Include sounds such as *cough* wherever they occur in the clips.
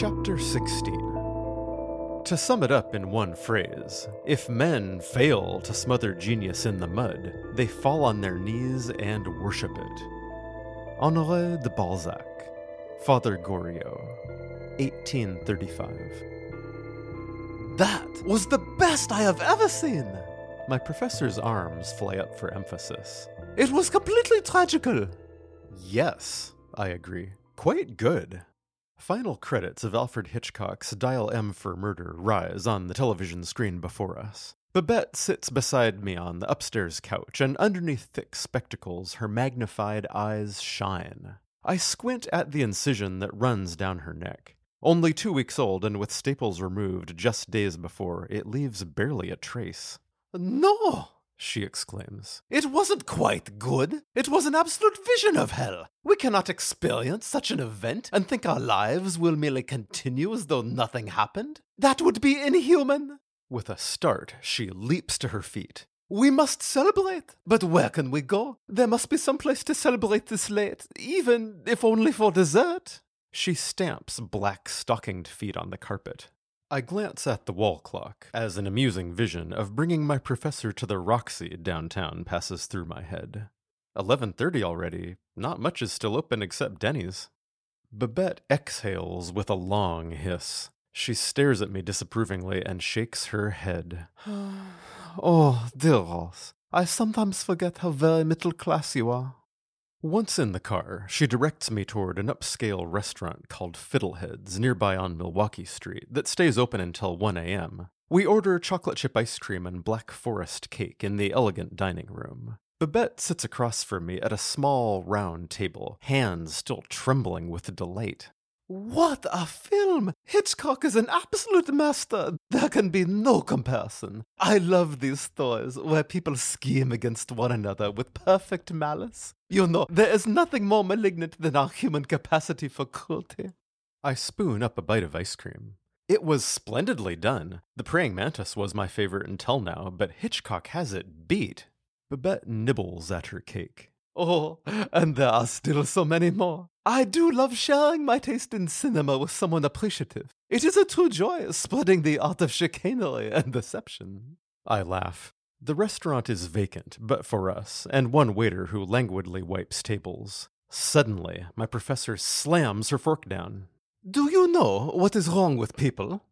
Chapter 16 To sum it up in one phrase, if men fail to smother genius in the mud, they fall on their knees and worship it. Honoré de Balzac, Father Goriot, 1835. That was the best I have ever seen! My professor's arms fly up for emphasis. It was completely tragical! Yes, I agree. Quite good. Final credits of Alfred Hitchcock's Dial M for Murder rise on the television screen before us. Babette sits beside me on the upstairs couch, and underneath thick spectacles, her magnified eyes shine. I squint at the incision that runs down her neck. Only two weeks old, and with staples removed just days before, it leaves barely a trace. No! She exclaims. It wasn't quite good. It was an absolute vision of hell. We cannot experience such an event and think our lives will merely continue as though nothing happened. That would be inhuman. With a start, she leaps to her feet. We must celebrate. But where can we go? There must be some place to celebrate this late, even if only for dessert. She stamps black stockinged feet on the carpet. I glance at the wall clock as an amusing vision of bringing my professor to the Roxy downtown passes through my head. 11:30 already. Not much is still open except Denny's. Babette exhales with a long hiss. She stares at me disapprovingly and shakes her head. *sighs* oh, dear Ross, I sometimes forget how very middle class you are. Once in the car, she directs me toward an upscale restaurant called Fiddleheads nearby on Milwaukee Street that stays open until 1 a.m. We order chocolate chip ice cream and black forest cake in the elegant dining room. Babette sits across from me at a small round table, hands still trembling with delight. What a film! Hitchcock is an absolute master. There can be no comparison. I love these stories where people scheme against one another with perfect malice. You know, there is nothing more malignant than our human capacity for cruelty. I spoon up a bite of ice cream. It was splendidly done. The praying mantis was my favorite until now, but Hitchcock has it beat. Babette nibbles at her cake. Oh, and there are still so many more. I do love sharing my taste in cinema with someone appreciative. It is a true joy spreading the art of chicanery and deception. I laugh. The restaurant is vacant, but for us, and one waiter who languidly wipes tables. Suddenly, my professor slams her fork down. Do you know what is wrong with people?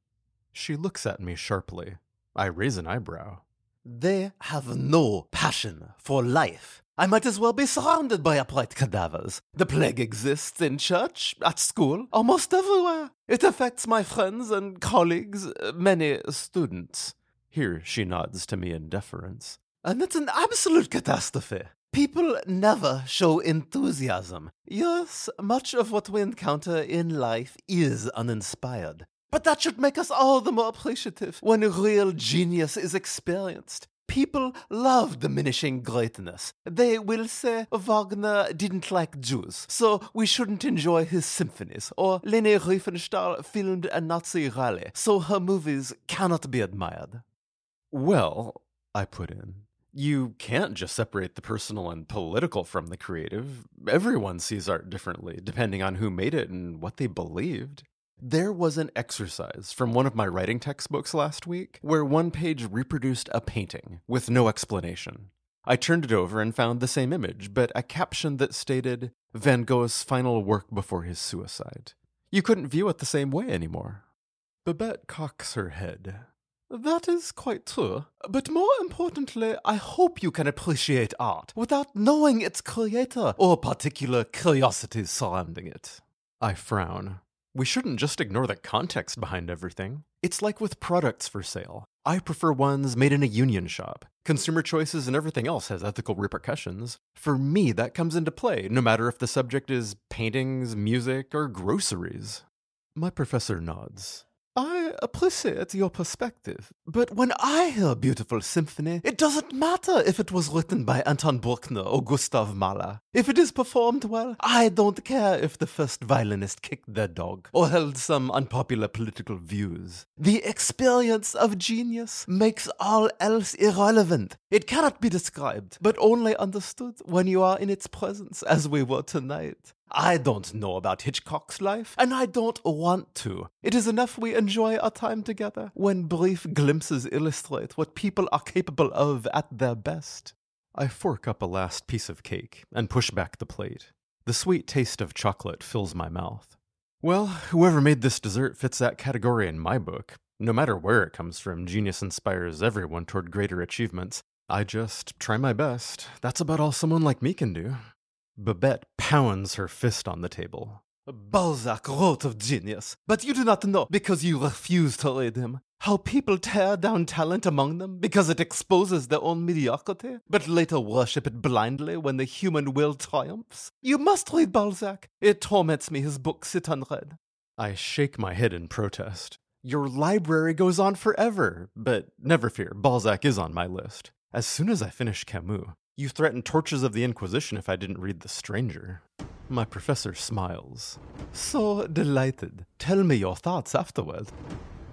She looks at me sharply. I raise an eyebrow. They have no passion for life. I might as well be surrounded by upright cadavers. The plague exists in church, at school, almost everywhere. It affects my friends and colleagues, uh, many students. Here she nods to me in deference. And it's an absolute catastrophe. People never show enthusiasm. Yes, much of what we encounter in life is uninspired. But that should make us all the more appreciative when real genius is experienced. People love diminishing greatness. They will say Wagner didn't like Jews, so we shouldn't enjoy his symphonies, or Leni Riefenstahl filmed a Nazi rally, so her movies cannot be admired. Well, I put in, you can't just separate the personal and political from the creative. Everyone sees art differently, depending on who made it and what they believed. There was an exercise from one of my writing textbooks last week where one page reproduced a painting with no explanation. I turned it over and found the same image, but a caption that stated Van Gogh's final work before his suicide. You couldn't view it the same way anymore. Babette cocks her head. That is quite true. But more importantly, I hope you can appreciate art without knowing its creator or particular curiosities surrounding it. I frown. We shouldn't just ignore the context behind everything. It's like with products for sale. I prefer ones made in a union shop. Consumer choices and everything else has ethical repercussions. For me, that comes into play, no matter if the subject is paintings, music, or groceries. My professor nods. I appreciate your perspective, but when I hear a beautiful symphony, it doesn't matter if it was written by Anton Bruckner or Gustav Mahler. If it is performed well, I don't care if the first violinist kicked their dog or held some unpopular political views. The experience of genius makes all else irrelevant. It cannot be described, but only understood when you are in its presence, as we were tonight. I don't know about Hitchcock's life, and I don't want to. It is enough we enjoy our time together when brief glimpses illustrate what people are capable of at their best. I fork up a last piece of cake and push back the plate. The sweet taste of chocolate fills my mouth. Well, whoever made this dessert fits that category in my book. No matter where it comes from, genius inspires everyone toward greater achievements. I just try my best. That's about all someone like me can do. Babette pounds her fist on the table. Balzac wrote of genius, but you do not know because you refuse to read him. How people tear down talent among them because it exposes their own mediocrity, but later worship it blindly when the human will triumphs. You must read Balzac. It torments me his books sit unread. I shake my head in protest. Your library goes on forever, but never fear, Balzac is on my list. As soon as I finish Camus, you threatened tortures of the Inquisition if I didn't read The Stranger. My professor smiles. So delighted. Tell me your thoughts afterward.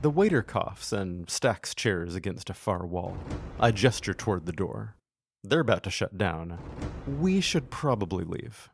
The waiter coughs and stacks chairs against a far wall. I gesture toward the door. They're about to shut down. We should probably leave.